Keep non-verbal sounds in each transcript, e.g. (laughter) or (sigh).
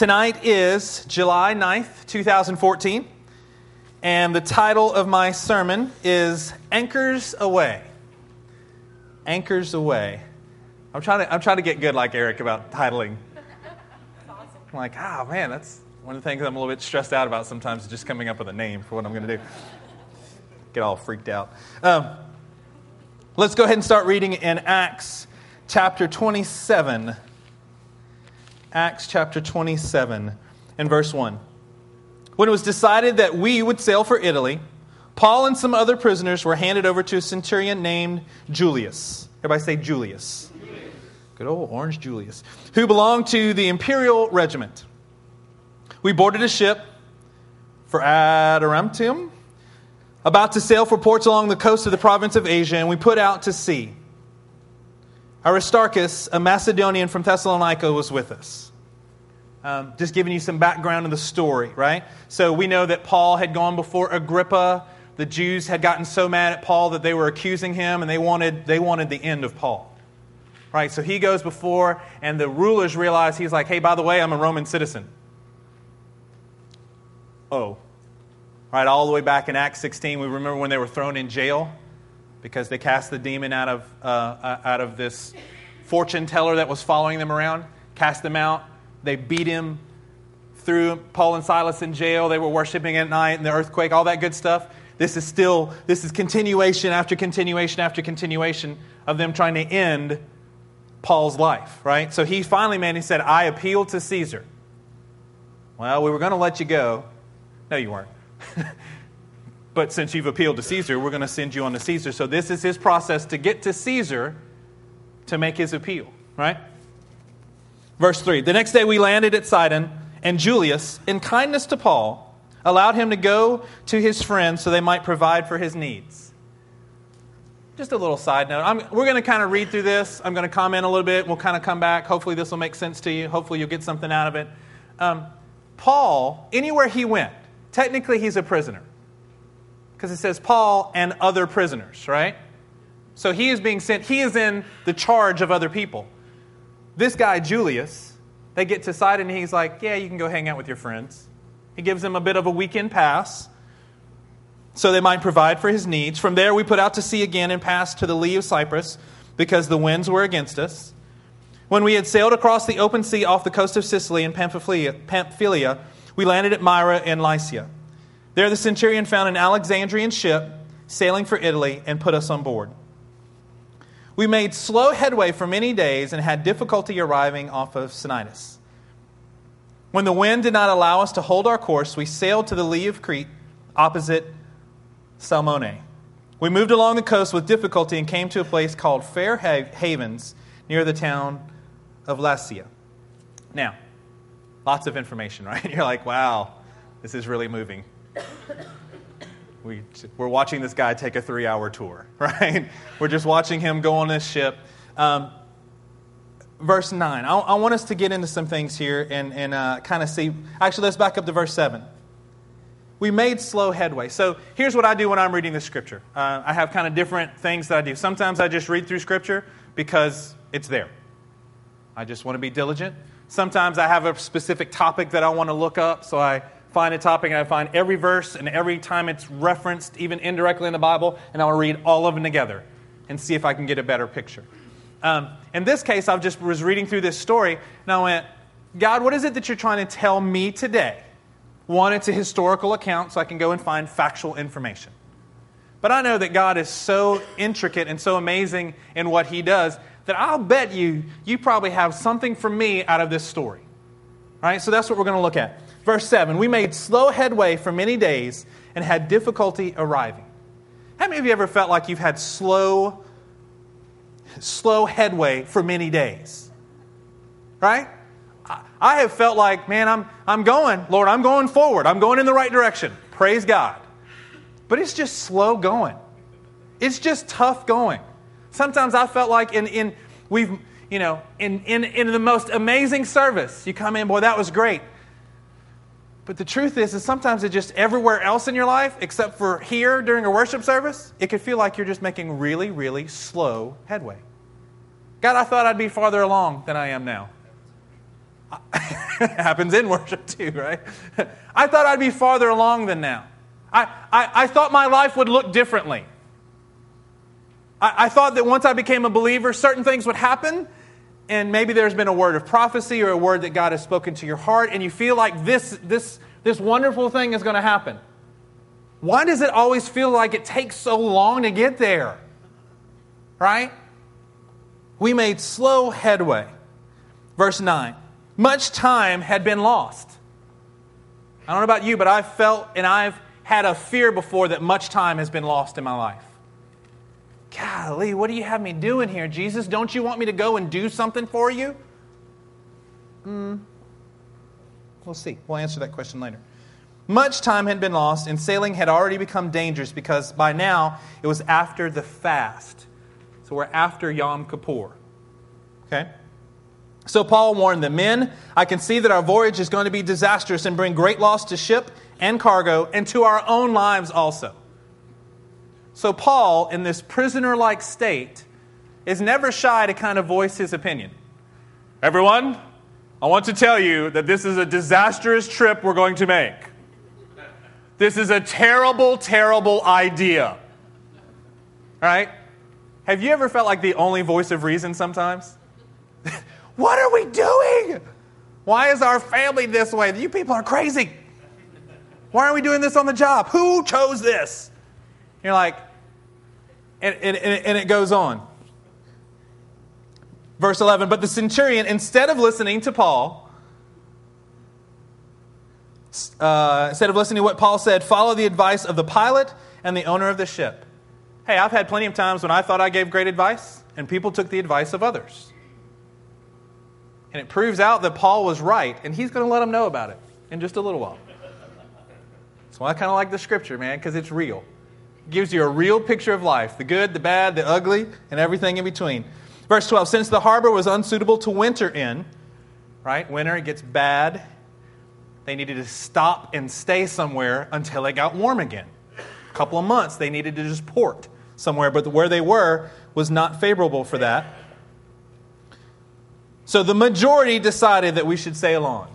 Tonight is July 9th, 2014, and the title of my sermon is Anchors Away. Anchors Away. I'm trying to, I'm trying to get good like Eric about titling. I'm like, oh man, that's one of the things I'm a little bit stressed out about sometimes, is just coming up with a name for what I'm going to do. Get all freaked out. Um, let's go ahead and start reading in Acts chapter 27. Acts chapter 27 and verse 1. When it was decided that we would sail for Italy, Paul and some other prisoners were handed over to a centurion named Julius. Everybody say Julius. Julius. Good old Orange Julius, who belonged to the imperial regiment. We boarded a ship for Adramyttium, about to sail for ports along the coast of the province of Asia, and we put out to sea. Aristarchus, a Macedonian from Thessalonica, was with us. Um, just giving you some background of the story, right? So we know that Paul had gone before Agrippa. The Jews had gotten so mad at Paul that they were accusing him, and they wanted, they wanted the end of Paul. Right? So he goes before, and the rulers realize he's like, hey, by the way, I'm a Roman citizen. Oh. Right, all the way back in Acts 16, we remember when they were thrown in jail because they cast the demon out of, uh, uh, out of this fortune teller that was following them around, cast them out. They beat him, threw Paul and Silas in jail. They were worshiping at night and the earthquake, all that good stuff. This is still, this is continuation after continuation after continuation of them trying to end Paul's life, right? So he finally, man, he said, I appeal to Caesar. Well, we were going to let you go. No, you weren't. (laughs) But since you've appealed to Caesar, we're going to send you on to Caesar. So this is his process to get to Caesar to make his appeal, right? Verse 3 The next day we landed at Sidon, and Julius, in kindness to Paul, allowed him to go to his friends so they might provide for his needs. Just a little side note. I'm, we're going to kind of read through this. I'm going to comment a little bit. We'll kind of come back. Hopefully, this will make sense to you. Hopefully, you'll get something out of it. Um, Paul, anywhere he went, technically he's a prisoner because it says Paul and other prisoners, right? So he is being sent, he is in the charge of other people. This guy, Julius, they get to Sidon and he's like, Yeah, you can go hang out with your friends. He gives them a bit of a weekend pass so they might provide for his needs. From there, we put out to sea again and passed to the lee of Cyprus because the winds were against us. When we had sailed across the open sea off the coast of Cilicia and Pamphylia, Pamphylia we landed at Myra in Lycia. There, the centurion found an Alexandrian ship sailing for Italy and put us on board. We made slow headway for many days and had difficulty arriving off of Cnidus. When the wind did not allow us to hold our course, we sailed to the lee of Crete, opposite Salmone. We moved along the coast with difficulty and came to a place called Fair Havens near the town of Lasea. Now, lots of information, (laughs) right? You're like, wow, this is really moving. We, we're watching this guy take a three hour tour, (laughs) right? We're just watching him go on this ship. Um, verse 9. I, I, want us to get into some things here and, and uh, kind of see. Actually, let's back up to verse 7. We made slow headway. So here's what I do when I'm reading the scripture uh, I have kind of different things that I do. Sometimes I just read through scripture because it's there. I just want to be diligent. Sometimes I have a specific topic that I want to look up, so I find a topic and I find every verse and every time it's referenced, even indirectly in the Bible, and I'll read all of them together and see if I can get a better picture. Um, in this case, I just was reading through this story and I went, God, what is it that you're trying to tell me today? One, it's a historical account, so I can go and find factual information. But I know that God is so intricate and so amazing in what He does that I'll bet you, you probably have something for me out of this story. All right, so that's what we're going to look at. Verse 7 We made slow headway for many days and had difficulty arriving. How many of you ever felt like you've had slow, slow headway for many days? Right? I have felt like, man, I'm, I'm going, Lord, I'm going forward. I'm going in the right direction. Praise God. But it's just slow going. It's just tough going. Sometimes I felt like in, in we've, you know, in, in, in the most amazing service, you come in, boy, that was great. But the truth is, is sometimes it just everywhere else in your life, except for here during a worship service, it could feel like you're just making really, really slow headway. God, I thought I'd be farther along than I am now. (laughs) happens in worship too, right? (laughs) I thought I'd be farther along than now. I, I, I thought my life would look differently. I, I thought that once I became a believer, certain things would happen, and maybe there's been a word of prophecy or a word that God has spoken to your heart, and you feel like this, this, this wonderful thing is going to happen. Why does it always feel like it takes so long to get there? Right? We made slow headway. Verse 9 Much time had been lost. I don't know about you, but I've felt and I've had a fear before that much time has been lost in my life. Golly, what do you have me doing here, Jesus? Don't you want me to go and do something for you? Hmm. We'll see. We'll answer that question later. Much time had been lost, and sailing had already become dangerous because by now it was after the fast. So we're after Yom Kippur. Okay? So Paul warned them Men, I can see that our voyage is going to be disastrous and bring great loss to ship and cargo and to our own lives also. So, Paul, in this prisoner like state, is never shy to kind of voice his opinion. Everyone, I want to tell you that this is a disastrous trip we're going to make. This is a terrible, terrible idea. Right? Have you ever felt like the only voice of reason sometimes? (laughs) what are we doing? Why is our family this way? You people are crazy. Why are we doing this on the job? Who chose this? You're like, and, and, and it goes on. Verse 11, but the centurion, instead of listening to Paul, uh, instead of listening to what Paul said, follow the advice of the pilot and the owner of the ship. Hey, I've had plenty of times when I thought I gave great advice, and people took the advice of others. And it proves out that Paul was right, and he's going to let them know about it in just a little while. So I kind of like the scripture, man, because it's real gives you a real picture of life the good, the bad, the ugly, and everything in between. Verse 12 Since the harbor was unsuitable to winter in, right? Winter, it gets bad. They needed to stop and stay somewhere until it got warm again. A couple of months, they needed to just port somewhere, but where they were was not favorable for that. So the majority decided that we should sail on.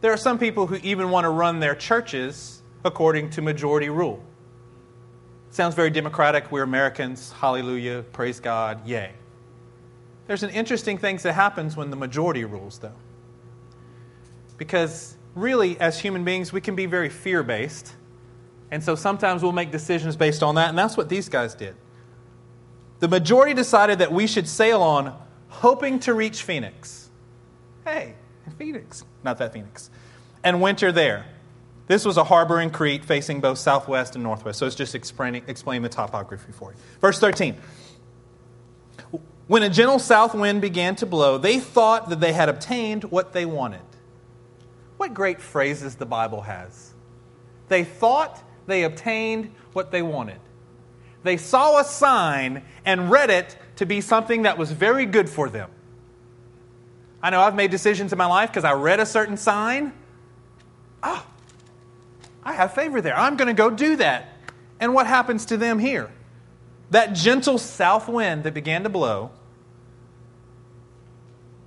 There are some people who even want to run their churches according to majority rule. Sounds very democratic. We're Americans. Hallelujah. Praise God. Yay. There's an interesting thing that happens when the majority rules, though. Because really, as human beings, we can be very fear based. And so sometimes we'll make decisions based on that, and that's what these guys did. The majority decided that we should sail on, hoping to reach Phoenix. Hey, Phoenix. Not that Phoenix. And winter there. This was a harbor in Crete facing both southwest and northwest. So it's just explaining, explaining the topography for you. Verse 13. When a gentle south wind began to blow, they thought that they had obtained what they wanted. What great phrases the Bible has. They thought they obtained what they wanted. They saw a sign and read it to be something that was very good for them. I know I've made decisions in my life because I read a certain sign. Oh, I have favor there. I'm going to go do that. And what happens to them here? That gentle south wind that began to blow.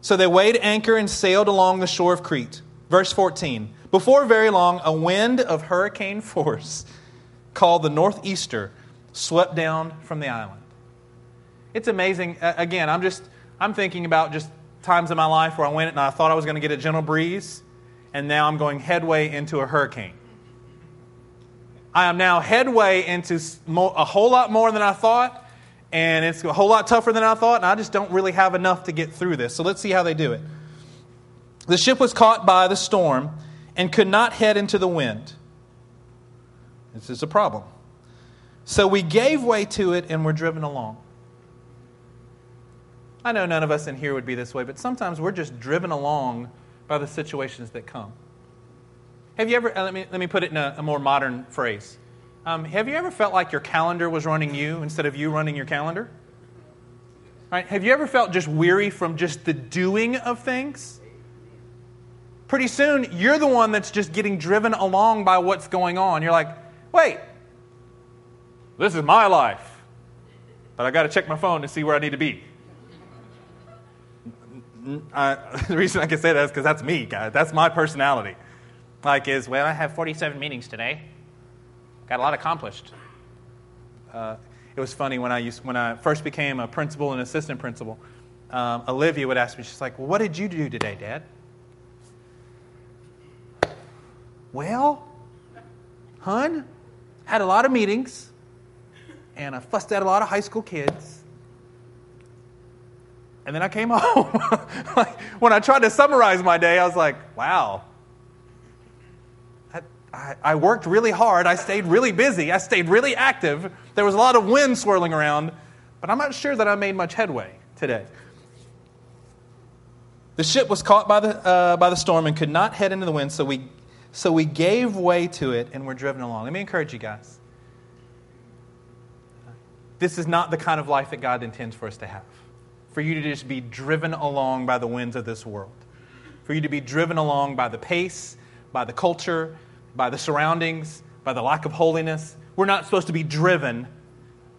So they weighed anchor and sailed along the shore of Crete. Verse 14. Before very long, a wind of hurricane (laughs) force called the Northeaster swept down from the island. It's amazing. Again, I'm just I'm thinking about just times in my life where I went and I thought I was going to get a gentle breeze, and now I'm going headway into a hurricane. I am now headway into a whole lot more than I thought, and it's a whole lot tougher than I thought, and I just don't really have enough to get through this. So let's see how they do it. The ship was caught by the storm and could not head into the wind. This is a problem. So we gave way to it and were driven along. I know none of us in here would be this way, but sometimes we're just driven along by the situations that come. Have you ever, uh, let me, let me put it in a, a more modern phrase. Um, have you ever felt like your calendar was running you instead of you running your calendar? Right? Have you ever felt just weary from just the doing of things? Pretty soon, you're the one that's just getting driven along by what's going on. You're like, wait, this is my life, but I got to check my phone to see where I need to be. I, (laughs) the reason I can say that is because that's me, guys. That's my personality. Like, is, well, I have 47 meetings today. Got a lot accomplished. Uh, it was funny when I, used, when I first became a principal and assistant principal. Um, Olivia would ask me, she's like, well, what did you do today, Dad? Well, hun, had a lot of meetings, and I fussed at a lot of high school kids. And then I came (laughs) home. like, when I tried to summarize my day, I was like, wow. I, worked really hard. I stayed really busy. I stayed really active. There was a lot of wind swirling around, but I'm not sure that I made much headway today. The ship was caught by the, uh, by the storm and could not head into the wind, so we, so we gave way to it and were driven along. Let me encourage you guys. This is not the kind of life that God intends for us to have. For you to just be driven along by the winds of this world. For you to be driven along by the pace, by the culture, by the surroundings, by the lack of holiness. We're not supposed to be driven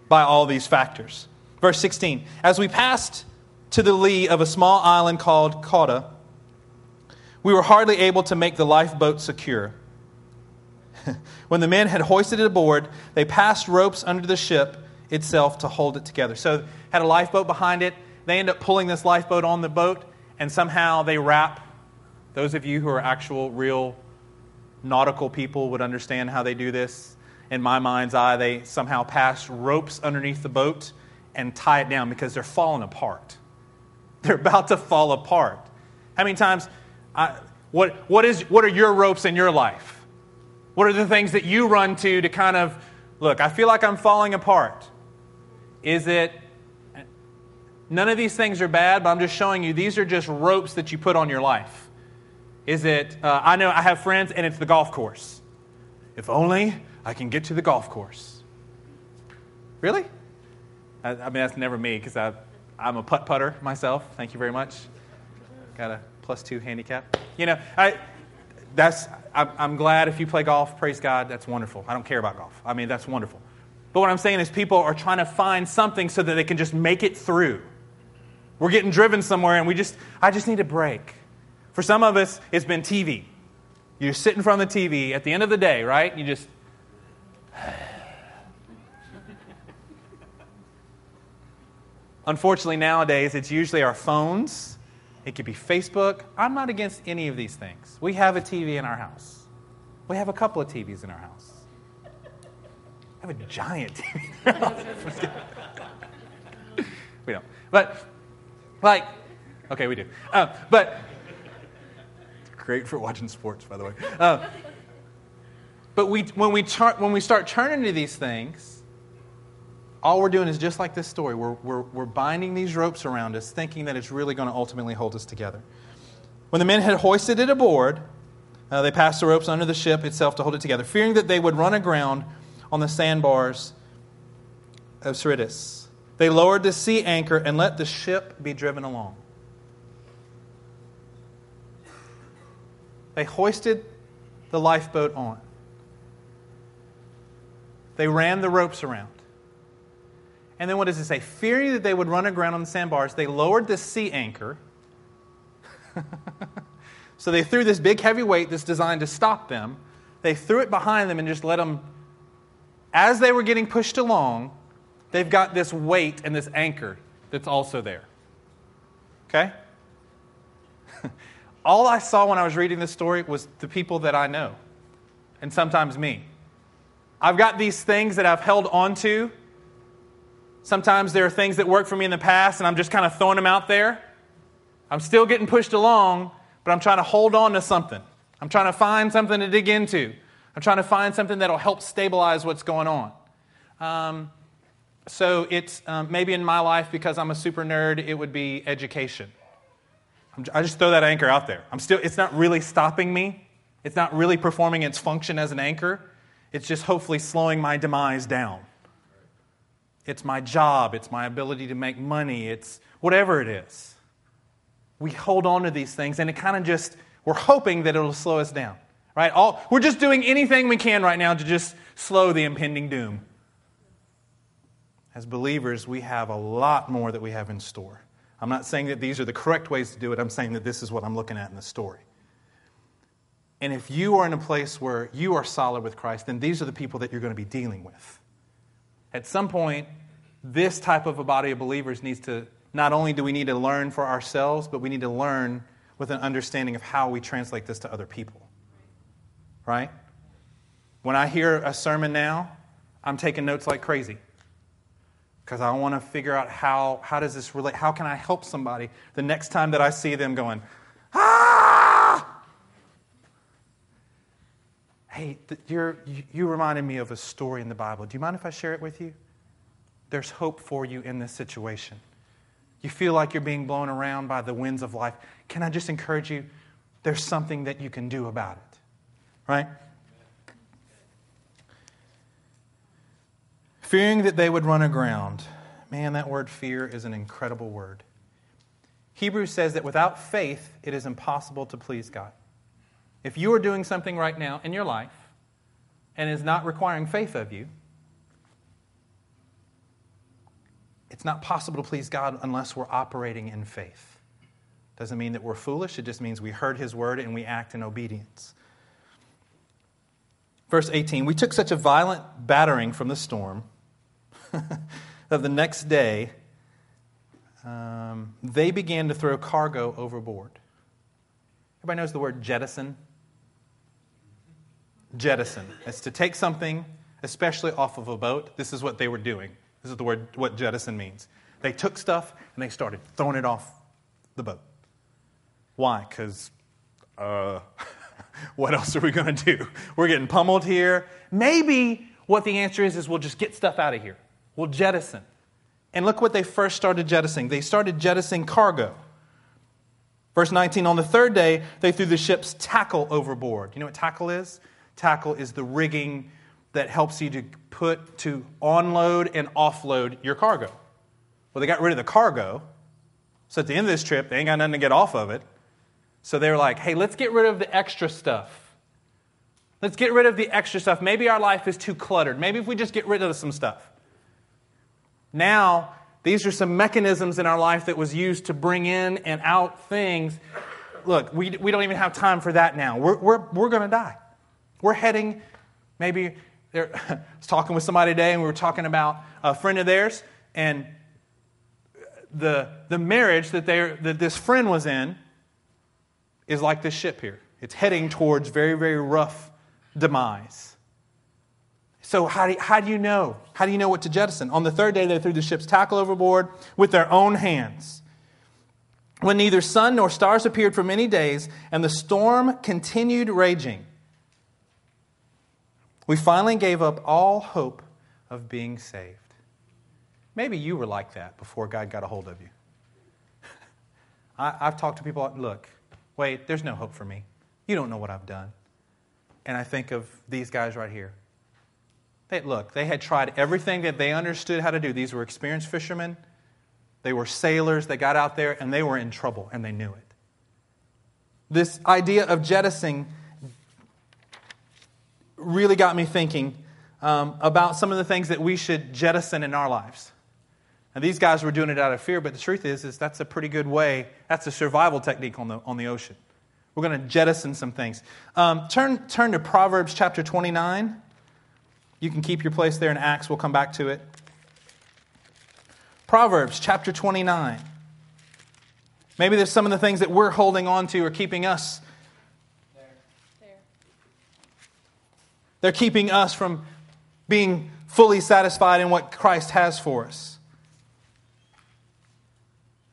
by all these factors. Verse 16 As we passed to the lee of a small island called Cauda, we were hardly able to make the lifeboat secure. (laughs) when the men had hoisted it aboard, they passed ropes under the ship itself to hold it together. So, had a lifeboat behind it. They end up pulling this lifeboat on the boat, and somehow they wrap. Those of you who are actual, real nautical people would understand how they do this. In my mind's eye, they somehow pass ropes underneath the boat and tie it down because they're falling apart. (laughs) They're about to fall apart. How many times, I, what, what, is, what are your ropes in your life? What are the things that you run to to kind of, look, I feel like I'm falling apart? Is it, none of these things are bad, but I'm just showing you these are just ropes that you put on your life. Is it, uh, I know I have friends and it's the golf course. If only I can get to the golf course. Really? I, I mean, that's never me because I'm a putt putter myself. Thank you very much. Got a plus two handicap. You know, I, that's, I'm, I'm glad if you play golf, praise God, that's wonderful. I don't care about golf. I mean, that's wonderful. But what I'm saying is people are trying to find something so that they can just make it through. We're getting driven somewhere and we just, I just need a break. For some of us, it's been TV. You're sitting in front of the TV at the end of the day, right? You just. (sighs) Unfortunately, nowadays, it's usually our phones. It could be Facebook. I'm not against any of these things. We have a TV in our house. We have a couple of TVs in our house. I have a giant TV. (laughs) we don't. But, like, okay, we do. Uh, but Great for watching sports, by the way. Uh, but we, when, we tar- when we start turning to these things, all we're doing is just like this story. We're, we're, we're binding these ropes around us, thinking that it's really going to ultimately hold us together. When the men had hoisted it aboard, uh, they passed the ropes under the ship itself to hold it together, fearing that they would run aground on the sandbars of Syrtis. They lowered the sea anchor and let the ship be driven along. They hoisted the lifeboat on. They ran the ropes around. And then what does it say? Fearing that they would run aground on the sandbars, they lowered the sea anchor. (laughs) so they threw this big heavy weight that's designed to stop them. They threw it behind them and just let them, as they were getting pushed along, they've got this weight and this anchor that's also there. Okay? All I saw when I was reading this story was the people that I know, and sometimes me. I've got these things that I've held on to. Sometimes there are things that worked for me in the past, and I'm just kind of throwing them out there. I'm still getting pushed along, but I'm trying to hold on to something. I'm trying to find something to dig into. I'm trying to find something that'll help stabilize what's going on. Um, so it's um, maybe in my life, because I'm a super nerd, it would be education. I just throw that anchor out there. I'm still, it's not really stopping me. It's not really performing its function as an anchor. It's just hopefully slowing my demise down. It's my job. It's my ability to make money. It's whatever it is. We hold on to these things and it kind of just, we're hoping that it'll slow us down. Right? All, we're just doing anything we can right now to just slow the impending doom. As believers, we have a lot more that we have in store I'm not saying that these are the correct ways to do it. I'm saying that this is what I'm looking at in the story. And if you are in a place where you are solid with Christ, then these are the people that you're going to be dealing with. At some point, this type of a body of believers needs to not only do we need to learn for ourselves, but we need to learn with an understanding of how we translate this to other people. Right? When I hear a sermon now, I'm taking notes like crazy because I want to figure out how, how does this relate? How can I help somebody the next time that I see them going, ah! Hey, you you reminded me of a story in the Bible. Do you mind if I share it with you? There's hope for you in this situation. You feel like you're being blown around by the winds of life. Can I just encourage you? There's something that you can do about it. Right? Fearing that they would run aground. Man, that word fear is an incredible word. Hebrews says that without faith, it is impossible to please God. If you are doing something right now in your life and is not requiring faith of you, it's not possible to please God unless we're operating in faith. Doesn't mean that we're foolish, it just means we heard His word and we act in obedience. Verse 18 We took such a violent battering from the storm (laughs) that the next day um, they began to throw cargo overboard. Everybody knows the word jettison? jettison. It's to take something, especially off of a boat. This is what they were doing. This is the word what jettison means. They took stuff and they started throwing it off the boat. Why? Because, uh, (laughs) what else are we going to do? We're getting pummeled here. Maybe what the answer is is we'll just get stuff out of here. We'll jettison. And look what they first started jettisoning. They started jettisoning cargo. Verse 19, on the third day, they threw the ship's tackle overboard. You know what tackle is? Tackle is the rigging that helps you to put to onload and offload your cargo. Well, they got rid of the cargo. So at the end of this trip, they ain't got nothing to get off of it. So they were like, hey, let's get rid of the extra stuff. Let's get rid of the extra stuff. Maybe our life is too cluttered. Maybe if we just get rid of some stuff. Now, these are some mechanisms in our life that was used to bring in and out things. Look, we, we don't even have time for that now. We're, we're, we're going to die. We're heading, maybe, (laughs) I was talking with somebody today and we were talking about a friend of theirs and the, the marriage that, they, that this friend was in is like this ship here. It's heading towards very, very rough demise. So, how do, how do you know? How do you know what to jettison? On the third day, they threw the ship's tackle overboard with their own hands. When neither sun nor stars appeared for many days, and the storm continued raging, we finally gave up all hope of being saved. Maybe you were like that before God got a hold of you. (laughs) I, have talked to people, look, wait, there's no hope for me. You don't know what I've done. And I think of these guys right here. They, look, they had tried everything that they understood how to do. These were experienced fishermen, they were sailors. They got out there and they were in trouble and they knew it. This idea of jettisoning really got me thinking um, about some of the things that we should jettison in our lives. And these guys were doing it out of fear, but the truth is, is that's a pretty good way. That's a survival technique on the, on the ocean. We're going to jettison some things. Um, turn, turn to Proverbs chapter 29. You can keep your place there in Acts. We'll come back to it. Proverbs chapter 29. Maybe there's some of the things that we're holding on to or keeping us There. They're keeping us from being fully satisfied in what Christ has for us.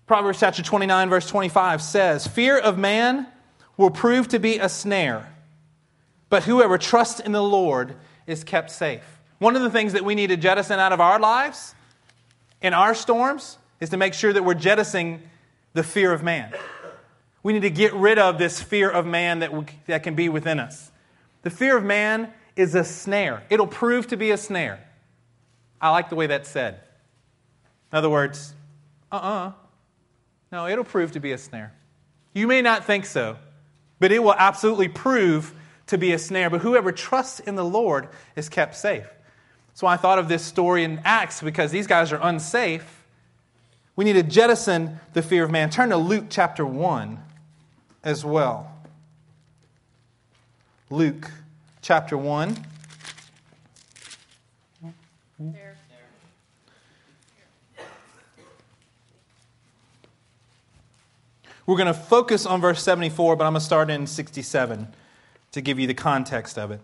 Proverbs chapter 29, verse 25 says, Fear of man will prove to be a snare, but whoever trusts in the Lord is kept safe. One of the things that we need to jettison out of our lives in our storms is to make sure that we're jettisoning the fear of man. We need to get rid of this fear of man that, that can be within us. The fear of man is a snare. It'll prove to be a snare. I like the way that's said. In other words, uh uh-uh. uh No, it'll prove to be a snare. You may not think so, but it will absolutely prove to be a snare. But whoever trusts in the Lord is kept safe. So I thought of this story in Acts because these guys are unsafe. We need to jettison the fear of man. Turn to Luke chapter 1 as well. Luke chapter 1. There. We're going to focus on verse 74, but I'm going to start in 67 to give you the context of it.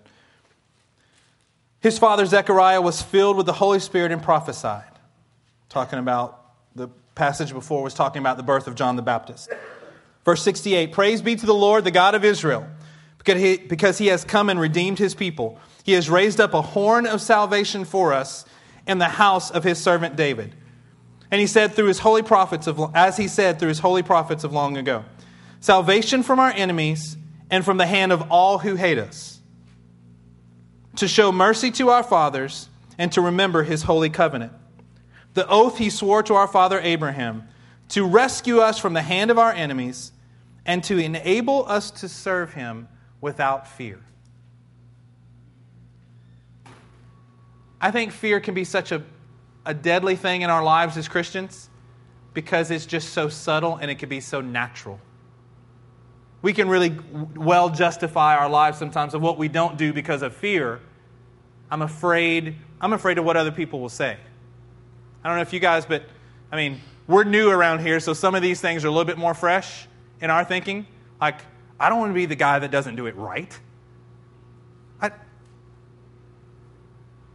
His father Zechariah was filled with the Holy Spirit and prophesied. Talking about the passage before was talking about the birth of John the Baptist. Verse 68 Praise be to the Lord, the God of Israel, because he, because he has come and redeemed his people. He has raised up a horn of salvation for us in the house of his servant David. And he said through his holy prophets of, as he said through his holy prophets of long ago, salvation from our enemies and from the hand of all who hate us, to show mercy to our fathers and to remember his holy covenant. The oath he swore to our father Abraham to rescue us from the hand of our enemies and to enable us to serve him without fear. I think fear can be such a, a deadly thing in our lives as Christians because it's just so subtle and it can be so natural. We can really well justify our lives sometimes of what we don't do because of fear. I'm afraid, I'm afraid of what other people will say. I don't know if you guys, but I mean, we're new around here, so some of these things are a little bit more fresh in our thinking. Like, I don't want to be the guy that doesn't do it right. I, I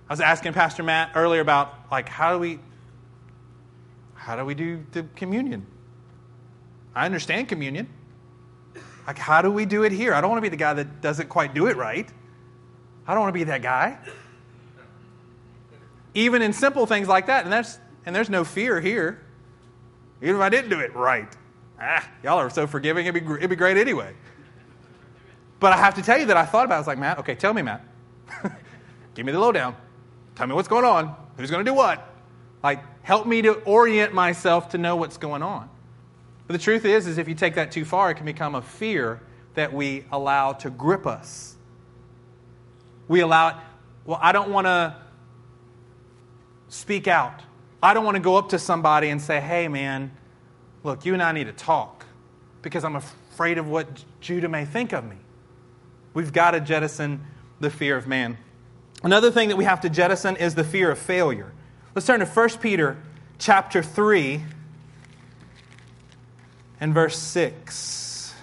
was asking Pastor Matt earlier about like how do we how do we do the communion? I understand communion. Like, how do we do it here? I don't want to be the guy that doesn't quite do it right. I don't want to be that guy. Even in simple things like that, and there's, and there's no fear here. Even if I didn't do it right. Ah, y'all are so forgiving, it'd be, it'd be great anyway. But I have to tell you that I thought about it. I was like, Matt, okay, tell me, Matt. (laughs) Give me the lowdown. Tell me what's going on. Who's going to do what? Like, help me to orient myself to know what's going on. But the truth is, is if you take that too far, it can become a fear that we allow to grip us. We allow it, well, I don't want to speak out. I don't want to go up to somebody and say, hey, man, look, you and I need to talk because I'm afraid of what Judah may think of me. We've got to jettison the fear of man. Another thing that we have to jettison is the fear of failure. Let's turn to 1 Peter chapter 3 and verse 6.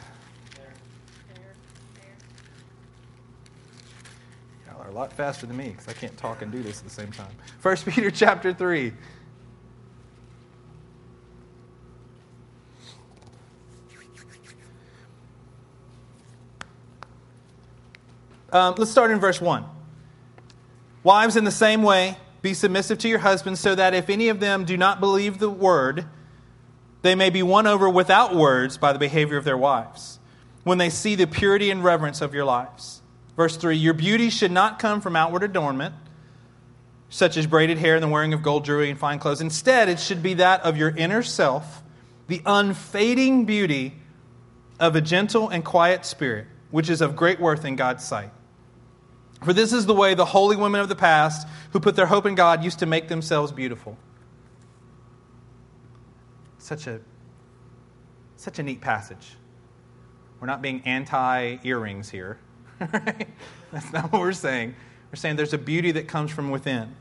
Y'all are a lot faster than me because I can't talk and do this at the same time. 1 (laughs) Peter chapter 3. Um, let's start in verse 1. Wives, in the same way, be submissive to your husbands, so that if any of them do not believe the word, they may be won over without words by the behavior of their wives when they see the purity and reverence of your lives. Verse 3 Your beauty should not come from outward adornment, such as braided hair and the wearing of gold jewelry and fine clothes. Instead, it should be that of your inner self, the unfading beauty of a gentle and quiet spirit, which is of great worth in God's sight. For this is the way the holy women of the past, who put their hope in God, used to make themselves beautiful such a such a neat passage. We're not being anti earrings here. (laughs) Right? That's not what we're saying. We're saying there's a beauty that comes from within.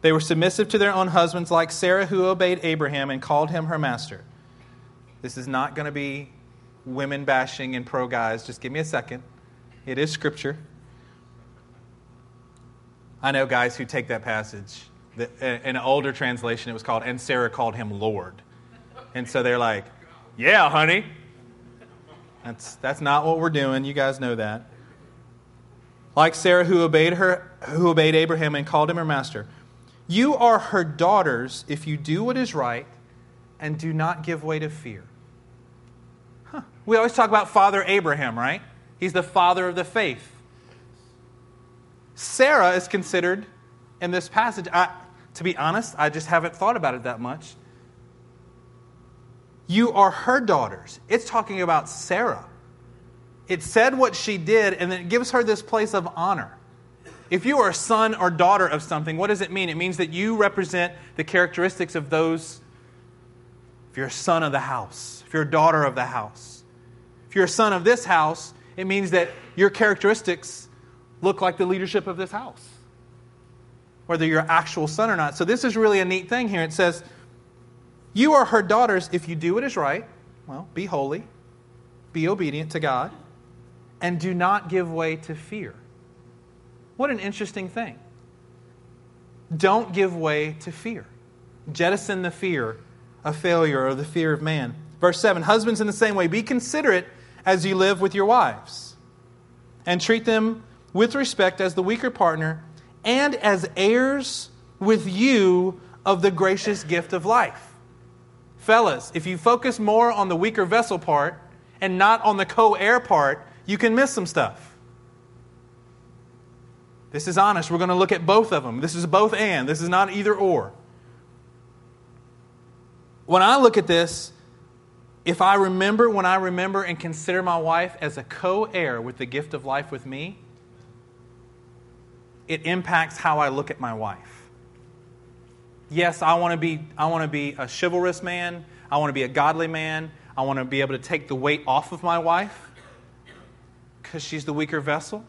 They were submissive to their own husbands, like Sarah, who obeyed Abraham and called him her master. This is not going to be women bashing and pro guys. Just give me a second. It is scripture. I know guys who take that passage in an older translation, it was called, and Sarah called him Lord. And so they're like, yeah, honey. That's, that's not what we're doing. You guys know that. Like Sarah, who obeyed, her, who obeyed Abraham and called him her master. You are her daughters if you do what is right and do not give way to fear. Huh. We always talk about Father Abraham, right? He's the father of the faith. Sarah is considered in this passage. I, to be honest, I just haven't thought about it that much. You are her daughters. It's talking about Sarah. It said what she did, and then it gives her this place of honor. If you are a son or daughter of something, what does it mean? It means that you represent the characteristics of those. If you're a son of the house, if you're a daughter of the house, if you're a son of this house, it means that your characteristics look like the leadership of this house, whether you're actual son or not. So, this is really a neat thing here. It says, You are her daughters if you do what is right. Well, be holy, be obedient to God, and do not give way to fear. What an interesting thing. Don't give way to fear. Jettison the fear of failure or the fear of man. Verse 7 Husbands, in the same way, be considerate as you live with your wives, and treat them with respect as the weaker partner and as heirs with you of the gracious gift of life. Fellas, if you focus more on the weaker vessel part and not on the co heir part, you can miss some stuff. This is honest. We're going to look at both of them. This is both and. This is not either or. When I look at this, if I remember, when I remember and consider my wife as a co heir with the gift of life with me, it impacts how I look at my wife. Yes, I want to be, I want to be a chivalrous man. I want to be a godly man. I want to be able to take the weight off of my wife because she's the weaker vessel.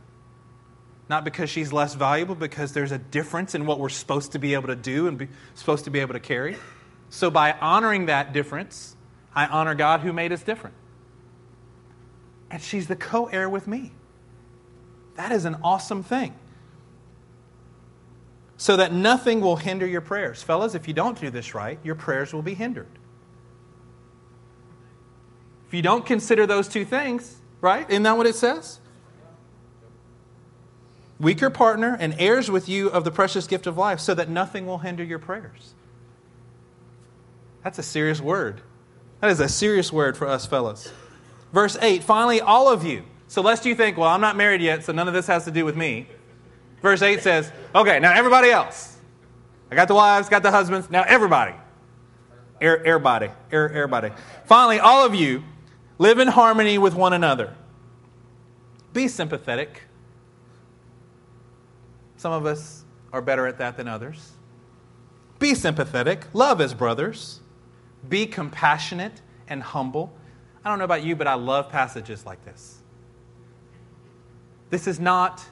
Not because she's less valuable, because there's a difference in what we're supposed to be able to do and be, supposed to be able to carry. So, by honoring that difference, I honor God who made us different. And she's the co heir with me. That is an awesome thing. So that nothing will hinder your prayers. Fellas, if you don't do this right, your prayers will be hindered. If you don't consider those two things, right? Isn't that what it says? weaker partner, and heirs with you of the precious gift of life, so that nothing will hinder your prayers. That's a serious word. That is a serious word for us fellas. Verse 8, finally, all of you. So lest you think, well, I'm not married yet, so none of this has to do with me. Verse 8 says, okay, now everybody else. I got the wives, got the husbands, now everybody. Air, everybody. Air, everybody. Finally, all of you live in harmony with one another. Be sympathetic some of us are better at that than others. Be sympathetic, love as brothers, be compassionate and humble. I don't know about you, but I love passages like this. This is not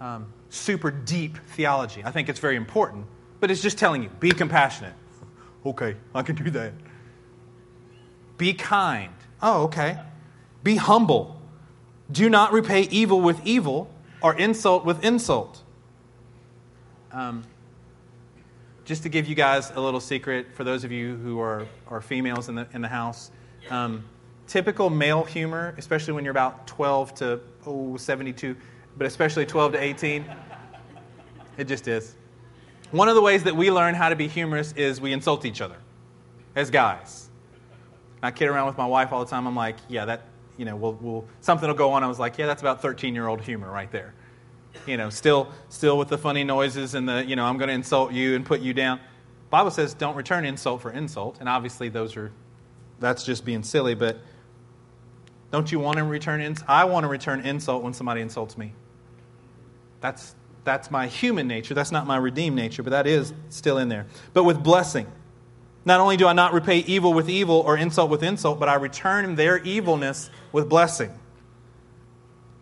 um, super deep theology. I think it's very important, but it's just telling you be compassionate. (laughs) okay, I can do that. Be kind. Oh, okay. Be humble. Do not repay evil with evil or insult with insult. Um, just to give you guys a little secret, for those of you who are, are females in the, in the house, um, typical male humor, especially when you're about 12 to oh, 72, but especially 12 to 18, it just is. One of the ways that we learn how to be humorous is we insult each other as guys. I kid around with my wife all the time. I'm like, yeah, that, you know, we'll, we'll, something will go on. I was like, yeah, that's about 13 year old humor right there you know, still, still with the funny noises and the, you know, I'm going to insult you and put you down. Bible says don't return insult for insult, and obviously those are, that's just being silly. But don't you want to return insult? I want to return insult when somebody insults me. That's that's my human nature. That's not my redeemed nature, but that is still in there. But with blessing, not only do I not repay evil with evil or insult with insult, but I return their evilness with blessing.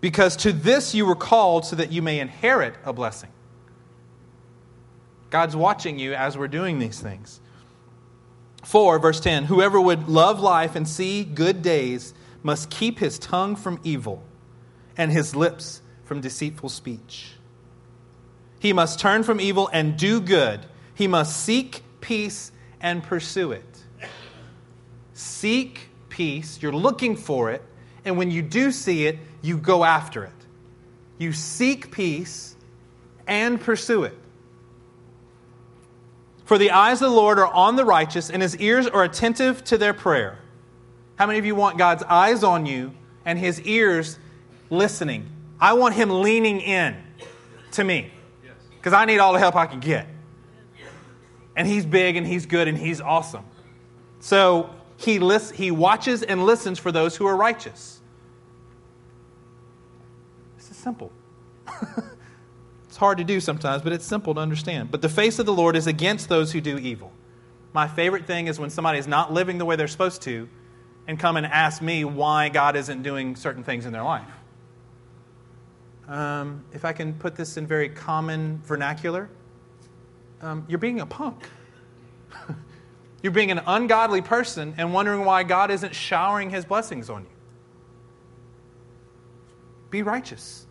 Because to this you were called so that you may inherit a blessing. God's watching you as we're doing these things. 4, verse 10 Whoever would love life and see good days must keep his tongue from evil and his lips from deceitful speech. He must turn from evil and do good. He must seek peace and pursue it. Seek peace. You're looking for it. And when you do see it, you go after it. You seek peace and pursue it. For the eyes of the Lord are on the righteous, and his ears are attentive to their prayer. How many of you want God's eyes on you and his ears listening? I want him leaning in to me because I need all the help I can get. And he's big and he's good and he's awesome. So he, list, he watches and listens for those who are righteous This is simple. (laughs) It's hard to do sometimes, but it's simple to understand. But the face of the Lord is against those who do evil. My favorite thing is when somebody is not living the way they're supposed to and come and ask me why God isn't doing certain things in their life. Um, if I can put this in very common vernacular, um, you're being a punk. (laughs) you're being an ungodly person and wondering why God isn't showering his blessings on you. Be righteous.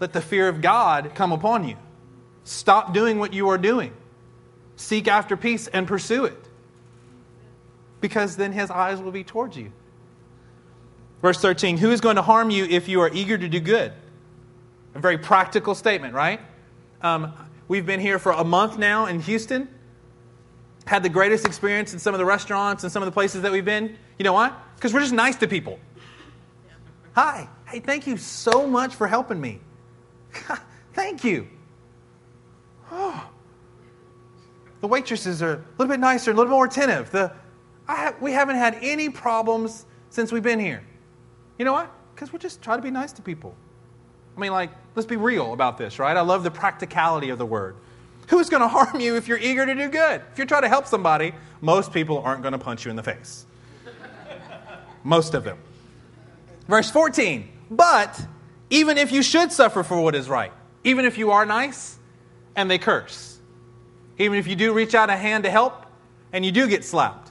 Let the fear of God come upon you. Stop doing what you are doing. Seek after peace and pursue it. Because then his eyes will be towards you. Verse 13 Who is going to harm you if you are eager to do good? A very practical statement, right? Um, we've been here for a month now in Houston. Had the greatest experience in some of the restaurants and some of the places that we've been. You know why? Because we're just nice to people. Hi. Hey, thank you so much for helping me. (laughs) thank you. Oh. The waitresses are a little bit nicer, a little more attentive. The, ha- we haven't had any problems since we've been here. You know what? Because we just try to be nice to people. I mean, like, let's be real about this, right? I love the practicality of the word. Who's going (laughs) to harm you if you're eager to do good? If you're trying to help somebody, most people aren't going to punch you in the face. most of them. Verse 14, but even if you should suffer for what is right, even if you are nice and they curse, even if you do reach out a hand to help and you do get slapped,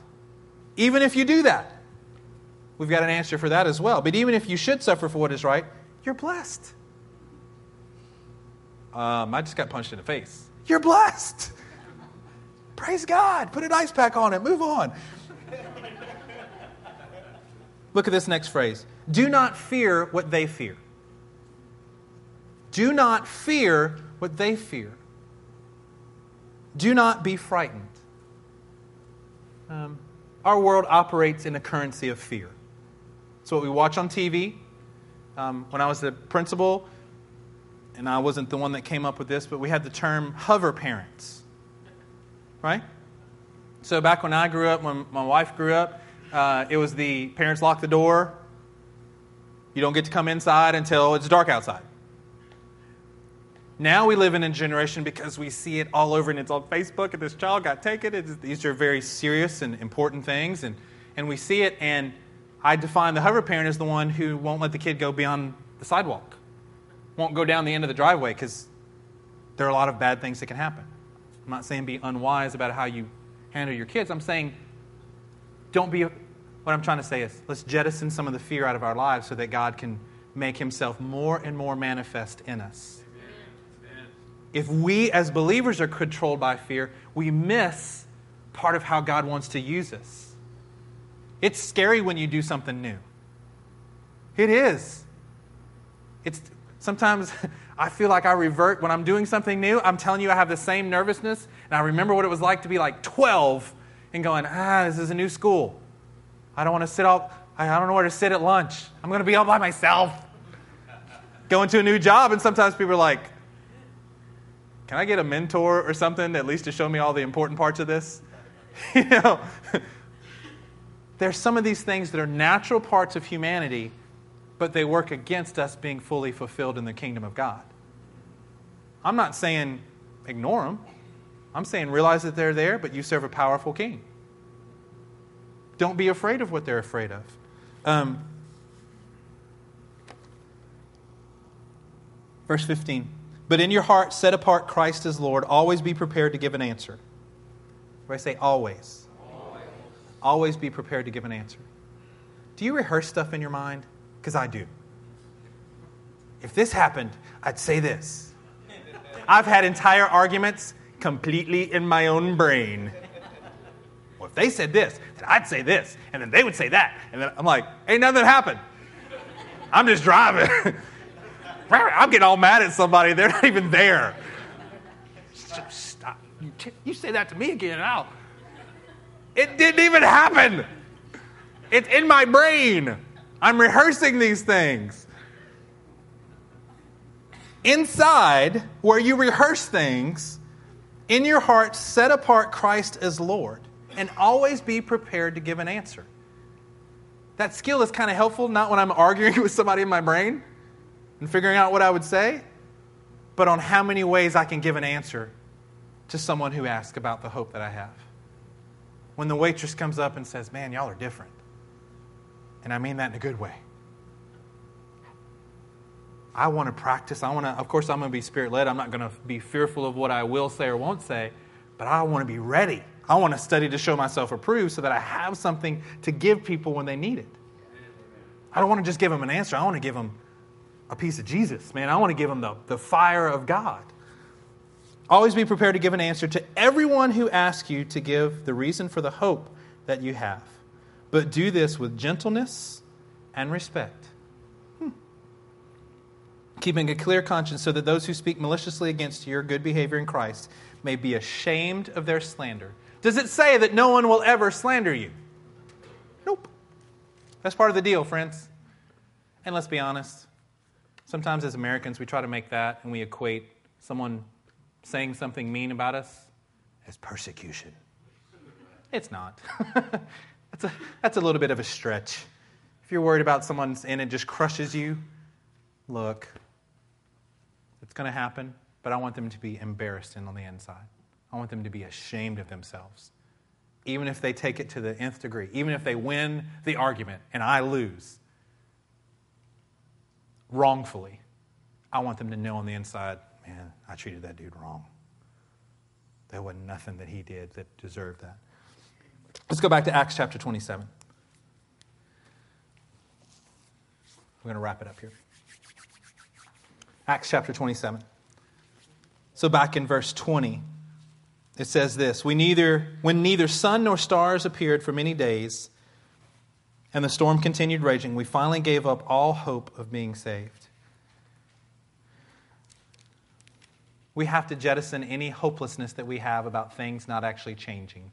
even if you do that, we've got an answer for that as well. But even if you should suffer for what is right, you're blessed. Um, I just got punched in the face. You're blessed. Praise God. Put an ice pack on it. Move on. Look at this next phrase. Do not fear what they fear. Do not fear what they fear. Do not be frightened. Um, our world operates in a currency of fear. It's what we watch on TV. Um, when I was the principal, and I wasn't the one that came up with this, but we had the term hover parents. Right? So back when I grew up, when my wife grew up, uh, it was the parents lock the door. You don't get to come inside until it's dark outside. Now we live in a generation because we see it all over and it's on Facebook and this child got taken. It's, these are very serious and important things. And, and we see it, and I define the hover parent as the one who won't let the kid go beyond the sidewalk, won't go down the end of the driveway because there are a lot of bad things that can happen. I'm not saying be unwise about how you handle your kids. I'm saying don't be, what I'm trying to say is let's jettison some of the fear out of our lives so that God can make himself more and more manifest in us if we as believers are controlled by fear, we miss part of how God wants to use us. It's scary when you do something new. It is. It's sometimes (laughs) I feel like I revert when I'm doing something new. I'm telling you, I have the same nervousness, and I remember what it was like to be like 12 and going, ah, this is a new school. I don't want to sit all, I don't know where to sit at lunch. I'm going to be all by myself. (laughs) Going to a new job, and sometimes people are like, can I get a mentor or something at least to show me all the important parts of this? (laughs) you know, there's some of these things that are natural parts of humanity, but they work against us being fully fulfilled in the kingdom of God. I'm not saying ignore them. I'm saying realize that they're there, but you serve a powerful king. Don't be afraid of what they're afraid of. Um, verse 15. But in your heart, set apart Christ as Lord. Always be prepared to give an answer. I say always. Always be prepared to give an answer. Do you rehearse stuff in your mind? Because I do. If this happened, I'd say this. I've had entire arguments completely in my own brain. Well, if they said this, then I'd say this, and then they would say that. And then I'm like, ain't nothing happened. I'm just driving. (laughs) I'm getting all mad at somebody. They're not even there. Stop. You say that to me again, now. It didn't even happen. It's in my brain. I'm rehearsing these things. Inside, where you rehearse things, in your heart, set apart Christ as Lord and always be prepared to give an answer. That skill is kind of helpful, not when I'm arguing (laughs) with somebody in my brain, and figuring out what I would say, but on how many ways I can give an answer to someone who asks about the hope that I have. When the waitress comes up and says, Man, y'all are different. And I mean that in a good way. I want to practice. I want to, of course, I'm going to be spirit led. I'm not going to be fearful of what I will say or won't say, but I want to be ready. I want to study to show myself approved so that I have something to give people when they need it. I don't want to just give them an answer. I want to give them a piece of Jesus, man. I want to give them the, the fire of God. Always be prepared to give an answer to everyone who asks you to give the reason for the hope that you have. But do this with gentleness and respect. Hmm. Keeping a clear conscience so that those who speak maliciously against your good behavior in Christ may be ashamed of their slander. Does it say that no one will ever slander you? Nope. That's part of the deal, friends. And let's be honest, sometimes as Americans, we try to make that and we equate someone saying something mean about us as persecution. It's not. (laughs) that's, a, that's a little bit of a stretch. If you're worried about someone's and it just crushes you, look, it's going to happen, but I want them to be embarrassed on the inside. I want them to be ashamed of themselves. Even if they take it to the nth degree, even if they win the argument and I lose wrongfully, I want them to know on the inside, man, I treated that dude wrong. There wasn't nothing that he did that deserved that. Let's go back to Acts chapter 27. We're going to wrap it up here. Acts chapter 27. So back in verse 20, it says this we neither, When neither sun nor stars appeared for many days, and the storm continued raging, we finally gave up all hope of being saved. We have to jettison any hopelessness that we have about things not actually changing.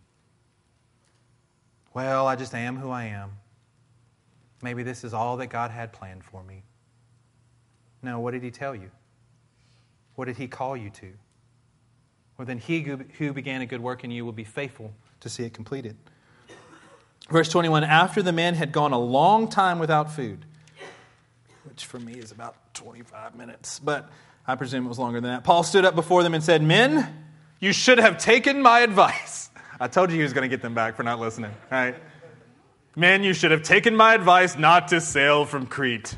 Well, I just am who I am. Maybe this is all that God had planned for me. No, what did He tell you? What did He call you to? Well, then He who began a good work in you will be faithful to see it completed. Verse 21 After the men had gone a long time without food, which for me is about 25 minutes, but I presume it was longer than that. Paul stood up before them and said, Men, you should have taken my advice. (laughs) I told you he was going to get them back for not listening, right? Men, you should have taken my advice not to sail from Crete.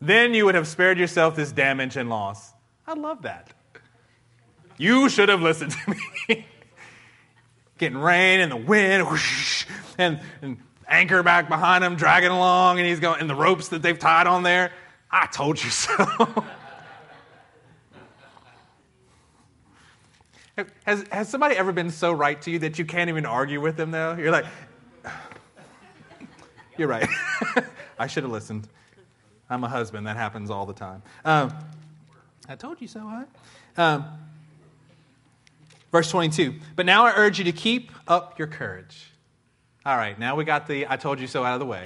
Then you would have spared yourself this damage and loss. I love that. You should have listened to me. (laughs) Getting rain and the wind, whoosh, and, and anchor back behind him, dragging along, and he's going, and the ropes that they've tied on there. I told you so. (laughs) Has, has somebody ever been so right to you that you can't even argue with them, though? You're like, (sighs) you're right. (laughs) I should have listened. I'm a husband. That happens all the time. Um, I told you so, huh? Um, verse 22. But now I urge you to keep up your courage. All right, now we got the I told you so out of the way.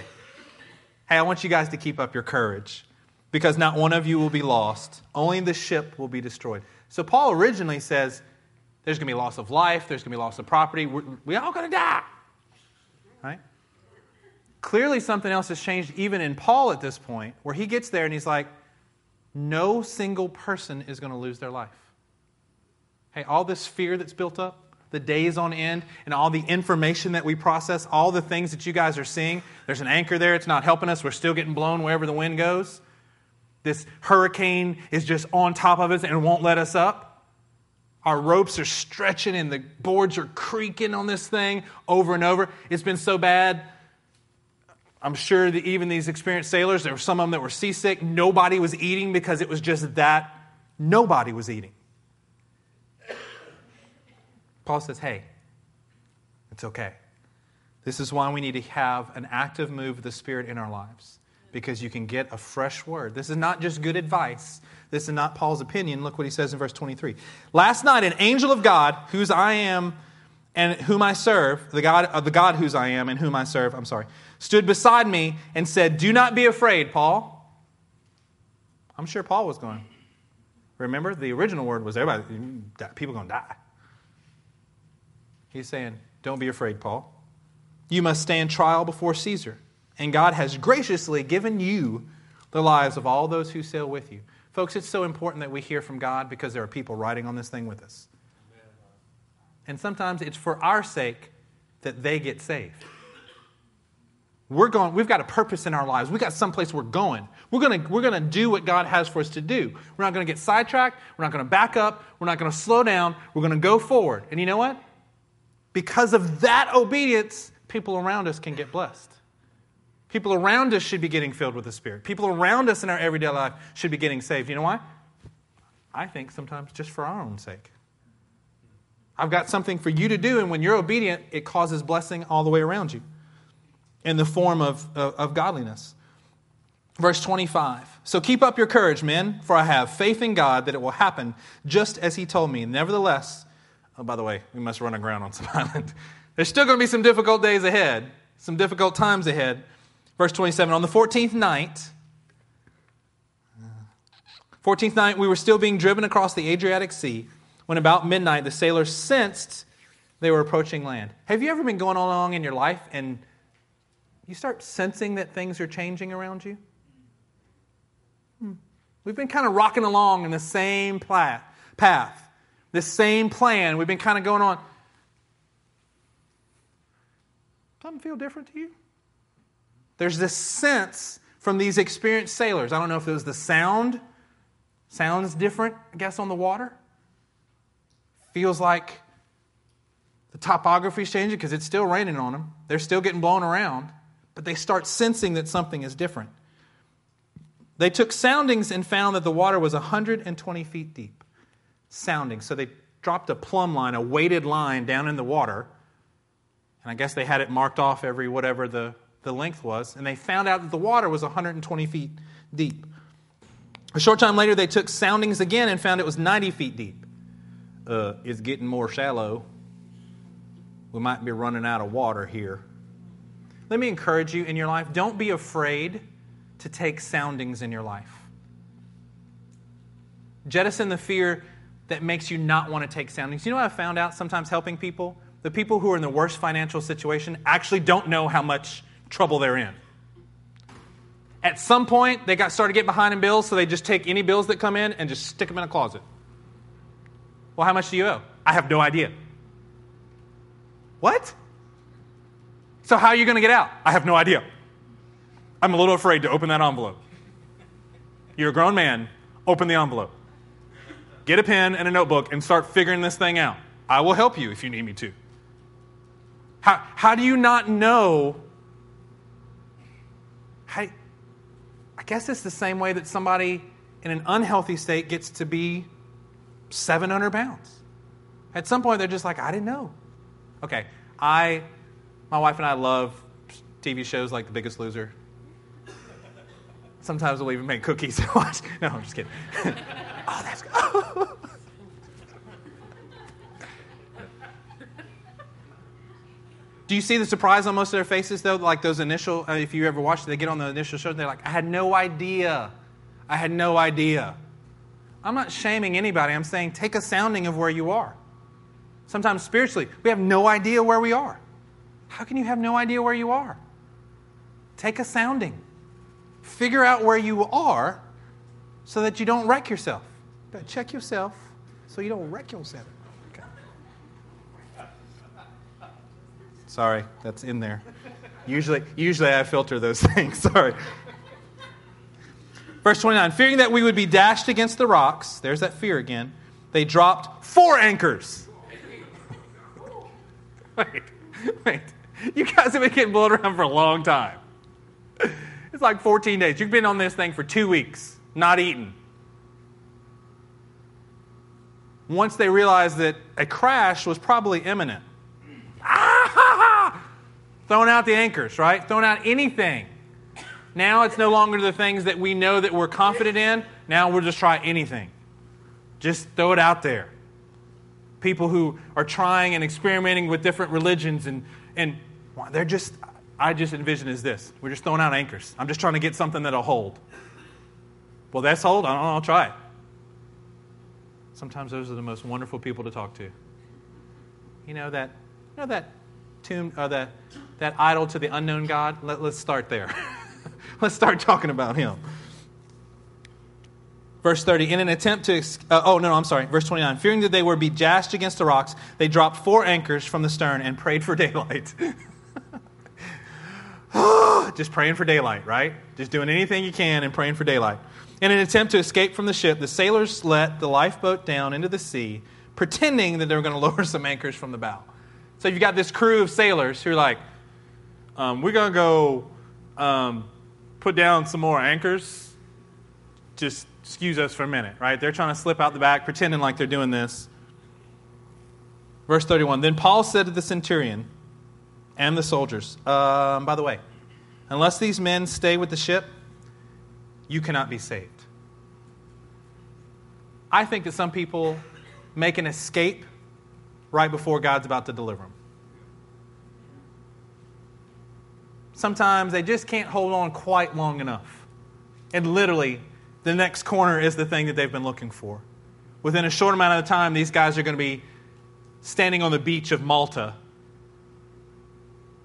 Hey, I want you guys to keep up your courage because not one of you will be lost, only the ship will be destroyed. So Paul originally says, there's going to be loss of life. There's going to be loss of property. We're, we all going to die. Right? Clearly, something else has changed even in Paul at this point, where he gets there and he's like, no single person is going to lose their life. Hey, all this fear that's built up, the days on end, and all the information that we process, all the things that you guys are seeing, there's an anchor there. It's not helping us. We're still getting blown wherever the wind goes. This hurricane is just on top of us and won't let us up. Our ropes are stretching and the boards are creaking on this thing over and over. It's been so bad. I'm sure that even these experienced sailors, there were some of them that were seasick. Nobody was eating because it was just that. Nobody was eating. Paul says, hey, it's okay. This is why we need to have an active move of the Spirit in our lives because you can get a fresh word. This is not just good advice. This is not Paul's opinion. Look what he says in verse 23. Last night, an angel of God, whose I am and whom I serve, the God, uh, the God whose I am and whom I serve, I'm sorry, stood beside me and said, Do not be afraid, Paul. I'm sure Paul was going, Remember, the original word was everybody, people going to die. He's saying, Don't be afraid, Paul. You must stand trial before Caesar, and God has graciously given you the lives of all those who sail with you. Folks, it's so important that we hear from God because there are people riding on this thing with us. And sometimes it's for our sake that they get saved. We're going, we've got a purpose in our lives. We've got someplace we're going. We're going we're going to do what God has for us to do. We're not going to get sidetracked. We're not going to back up. We're not going to slow down. We're going to go forward. And you know what? Because of that obedience, people around us can get blessed. People around us should be getting filled with the Spirit. People around us in our everyday life should be getting saved. You know why? I think sometimes just for our own sake. I've got something for you to do, and when you're obedient, it causes blessing all the way around you in the form of, of, of godliness. Verse 25. So keep up your courage, men, for I have faith in God that it will happen just as he told me. Nevertheless, oh, by the way, we must run aground on some (laughs) island. There's still going to be some difficult days ahead, some difficult times ahead. Verse 27 On the 14th night, 14th night, we were still being driven across the Adriatic Sea when about midnight the sailors sensed they were approaching land. Have you ever been going along in your life and you start sensing that things are changing around you? Hmm. We've been kind of rocking along in the same path, this same plan. We've been kind of going on. Something feel different to you? There's this sense from these experienced sailors. I don't know if it was the sound. Sounds different, I guess, on the water. Feels like the topography is changing because it's still raining on them. They're still getting blown around, but they start sensing that something is different. They took soundings and found that the water was 120 feet deep. Soundings. So they dropped a plumb line, a weighted line down in the water. And I guess they had it marked off every whatever the the length was, and they found out that the water was 120 feet deep. A short time later, they took soundings again and found it was 90 feet deep. Uh, it's getting more shallow. We might be running out of water here. Let me encourage you in your life don't be afraid to take soundings in your life. Jettison the fear that makes you not want to take soundings. You know what I found out sometimes helping people? The people who are in the worst financial situation actually don't know how much trouble they're in. At some point, they got started getting behind in bills, so they just take any bills that come in and just stick them in a closet. Well, how much do you owe? I have no idea. What? So, how are you going to get out? I have no idea. I'm a little afraid to open that envelope. You're a grown man, open the envelope. Get a pen and a notebook and start figuring this thing out. I will help you if you need me to. How, how do you not know how, I guess it's the same way that somebody in an unhealthy state gets to be 700 pounds. At some point, they're just like, I didn't know. Okay, I, my wife and I love TV shows like The Biggest Loser. Sometimes we'll even make cookies and (laughs) watch. No, I'm just kidding. (laughs) oh, that's good. (laughs) Do you see the surprise on most of their faces, though? Like those initial, uh, if you ever watch, they get on the initial show and they're like, I had no idea. I had no idea. I'm not shaming anybody. I'm saying take a sounding of where you are. Sometimes spiritually, we have no idea where we are. How can you have no idea where you are? Take a sounding. Figure out where you are so that you don't wreck yourself. Check yourself so you don't wreck yourself. Sorry, that's in there. Usually, usually I filter those (laughs) things. Sorry. Verse 29 Fearing that we would be dashed against the rocks, there's that fear again, they dropped four anchors. (laughs) wait, wait. You guys have been getting blown around for a long time. It's like 14 days. You've been on this thing for two weeks, not eating. Once they realized that a crash was probably imminent, Throwing out the anchors, right? Throwing out anything. Now it's no longer the things that we know that we're confident in. Now we'll just try anything. Just throw it out there. People who are trying and experimenting with different religions and, and they're just, I just envision is this. We're just throwing out anchors. I'm just trying to get something that'll hold. Well, that's hold. I'll, I'll try it. Sometimes those are the most wonderful people to talk to. You know that, you know that tomb, uh, that, that idol to the unknown God? Let, let's start there. (laughs) let's start talking about him. Verse 30, in an attempt to, uh, oh, no, I'm sorry. Verse 29, fearing that they would be dashed against the rocks, they dropped four anchors from the stern and prayed for daylight. (laughs) Just praying for daylight, right? Just doing anything you can and praying for daylight. In an attempt to escape from the ship, the sailors let the lifeboat down into the sea, pretending that they were going (laughs) to lower some anchors from the bow. So you've got this crew of sailors who are like, um, we're going to go um, put down some more anchors. Just excuse us for a minute, right? They're trying to slip out the back, pretending like they're doing this. Verse 31 Then Paul said to the centurion and the soldiers, um, By the way, unless these men stay with the ship, you cannot be saved. I think that some people make an escape right before God's about to deliver them. Sometimes they just can't hold on quite long enough. And literally, the next corner is the thing that they've been looking for. Within a short amount of time, these guys are going to be standing on the beach of Malta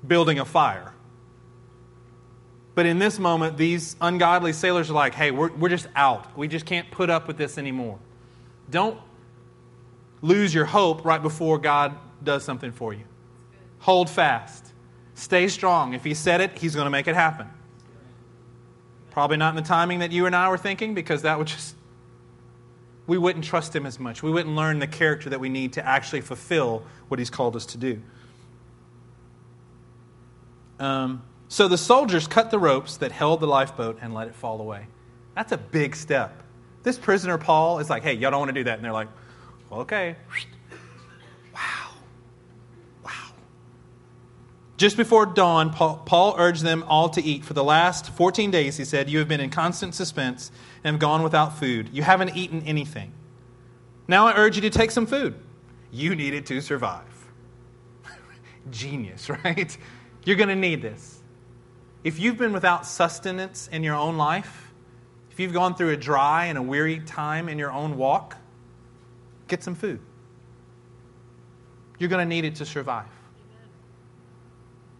building a fire. But in this moment, these ungodly sailors are like, hey, we're, we're just out. We just can't put up with this anymore. Don't lose your hope right before God does something for you. Hold fast. Stay strong. If He said it, He's going to make it happen. Probably not in the timing that you and I were thinking, because that would just, we wouldn't trust Him as much. We wouldn't learn the character that we need to actually fulfill what He's called us to do. Um, so the soldiers cut the ropes that held the lifeboat and let it fall away. That's a big step. This prisoner, Paul, is like, hey, y'all don't want to do that. And they're like, okay. Wow. Wow. Just before dawn, Paul, urged them all to eat. For the last 14 days, he said, you have been in constant suspense and have gone without food. You haven't eaten anything. Now I urge you to take some food. You need it to survive. (laughs) Genius, (laughs) right? You're going to need this. If you've been without sustenance in your own life, if you've gone through a dry and a weary time in your own walk, get some food. You're going to need it to survive.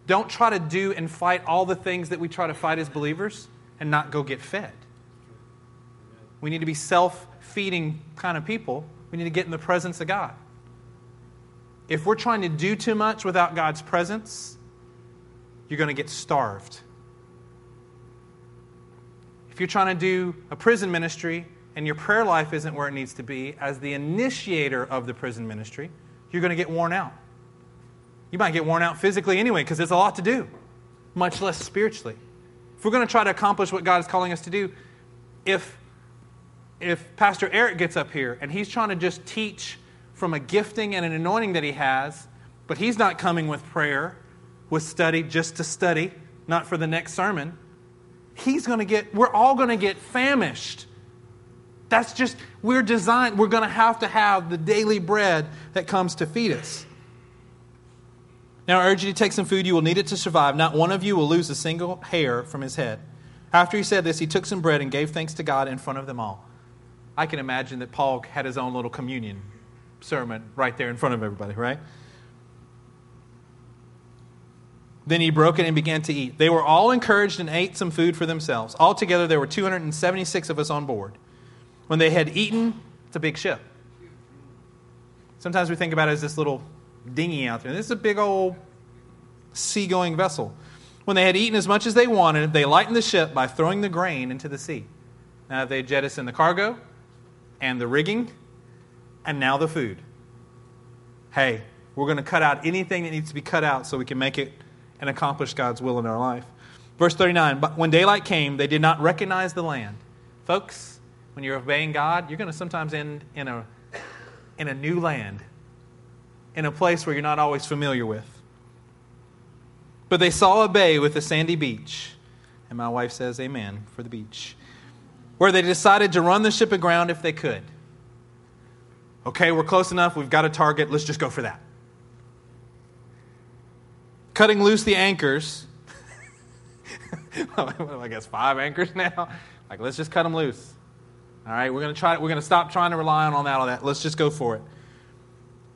Don't try to do and fight all the things that we try to fight as believers and not go get fed. We need to be self feeding kind of people. We need to get in the presence of God. If we're trying to do too much without God's presence, you're going to get starved. If you're trying to do a prison ministry and your prayer life isn't where it needs to be, as the initiator of the prison ministry, you're going to get worn out. You might get worn out physically anyway because there's a lot to do, much less spiritually. If we're going to try to accomplish what God is calling us to do, if, if Pastor Eric gets up here and he's trying to just teach from a gifting and an anointing that he has, but he's not coming with prayer with study just to study, not for the next sermon, he's going to get, we're all going to get famished. That's just, we're designed, we're going to have to have the daily bread that comes to feed us. Now, I urge you to take some food. You will need it to survive. Not one of you will lose a single hair from his head. After he said this, he took some bread and gave thanks to God in front of them all. I can imagine that Paul had his own little communion sermon right there in front of everybody, right? Then he broke it and began to eat. They were all encouraged and ate some food for themselves. Altogether, there were 276 of us on board. When they had eaten, it's a big ship. Sometimes we think about it as this little dinghy out there. This is a big old seagoing vessel. When they had eaten as much as they wanted, they lightened the ship by throwing the grain into the sea. Now they jettisoned the cargo and the rigging, and now the food. Hey, we're going to cut out anything that needs to be cut out so we can make it and accomplish God's will in our life. Verse 39 But when daylight came, they did not recognize the land. Folks, when you're obeying God, you're going to sometimes end in a, in a new land, in a place where you're not always familiar with. But they saw a bay with a sandy beach. And my wife says, Amen for the beach. Where they decided to run the ship aground if they could. Okay, we're close enough. We've got a target. Let's just go for that cutting loose the anchors. (laughs) I guess five anchors now. Like, let's just cut them loose. All right, we're going to try. We're going to stop trying to rely on all that. All that. Let's just go for it.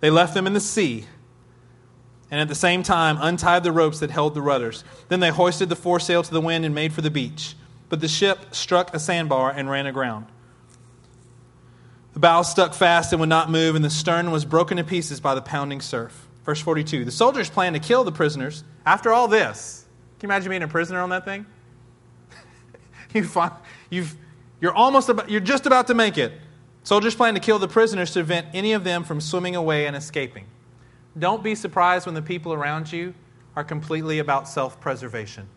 They left them in the sea, and at the same time untied the ropes that held the rudders. Then they hoisted the foresail to the wind and made for the beach. But the ship struck a sandbar and ran aground. The bow stuck fast and would not move, and the stern was broken to pieces by the pounding surf. Verse 42 The soldiers planned to kill the prisoners. After all this, can you imagine being a prisoner on that thing? (laughs) you find, you've, you're, almost about, you're just about to make it. Soldiers plan to kill the prisoners to prevent any of them from swimming away and escaping. Don't be surprised when the people around you are completely about self preservation.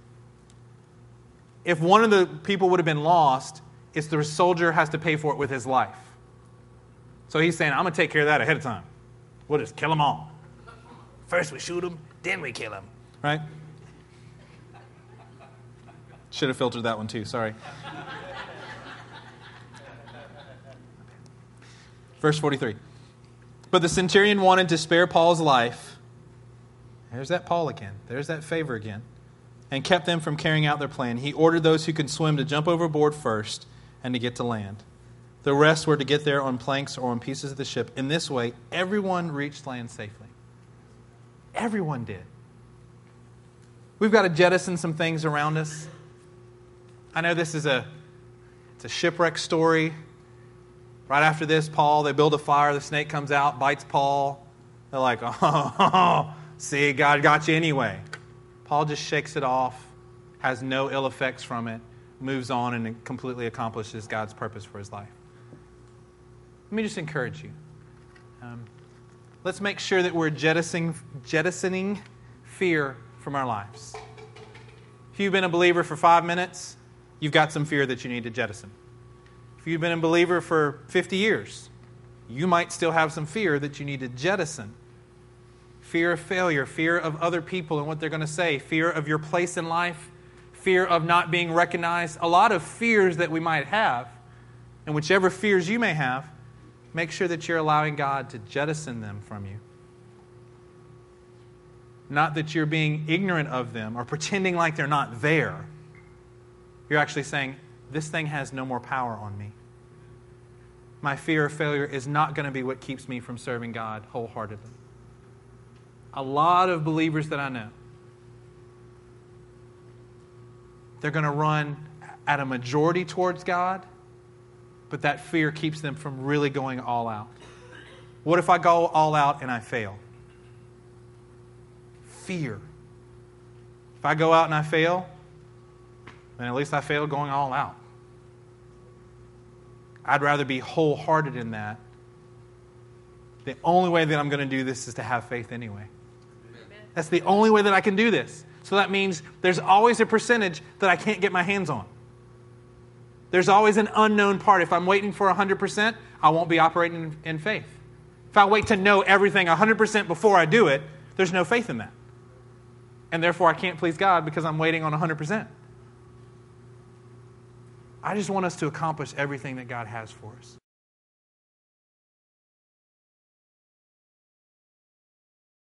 If one of the people would have been lost, it's the soldier has to pay for it with his life. So he's saying, I'm going to take care of that ahead of time. We'll just kill them all. First we shoot them, then we kill them. Right? Should have filtered that one too, sorry. Verse 43. But the centurion wanted to spare Paul's life. There's that Paul again. There's that favor again. And kept them from carrying out their plan. He ordered those who could swim to jump overboard first and to get to land. The rest were to get there on planks or on pieces of the ship. In this way, everyone reached land safely. Everyone did. We've got to jettison some things around us. I know this is a, it's a shipwreck story. Right after this, Paul, they build a fire, the snake comes out, bites Paul. They're like, (laughs) oh, see, God got you anyway. Paul just shakes it off, has no ill effects from it, moves on, and completely accomplishes God's purpose for his life. Let me just encourage you. Um, let's make sure that we're jettisoning, jettisoning fear from our lives. If you've been a believer for five minutes, you've got some fear that you need to jettison. If you've been a believer for 50 years, you might still have some fear that you need to jettison. Fear of failure, fear of other people and what they're going to say, fear of your place in life, fear of not being recognized. A lot of fears that we might have, and whichever fears you may have, make sure that you're allowing God to jettison them from you. Not that you're being ignorant of them or pretending like they're not there. You're actually saying, This thing has no more power on me. My fear of failure is not going to be what keeps me from serving God wholeheartedly. A lot of believers that I know, they're going to run at a majority towards God but that fear keeps them from really going all out. What if I go all out and I fail? Fear. If I go out and I fail, then at least I failed going all out. I'd rather be wholehearted in that. The only way that I'm going to do this is to have faith anyway. That's the only way that I can do this. So that means there's always a percentage that I can't get my hands on. There's always an unknown part. If I'm waiting for 100%, I won't be operating in faith. If I wait to know everything 100% before I do it, there's no faith in that. And therefore, I can't please God because I'm waiting on 100%. I just want us to accomplish everything that God has for us.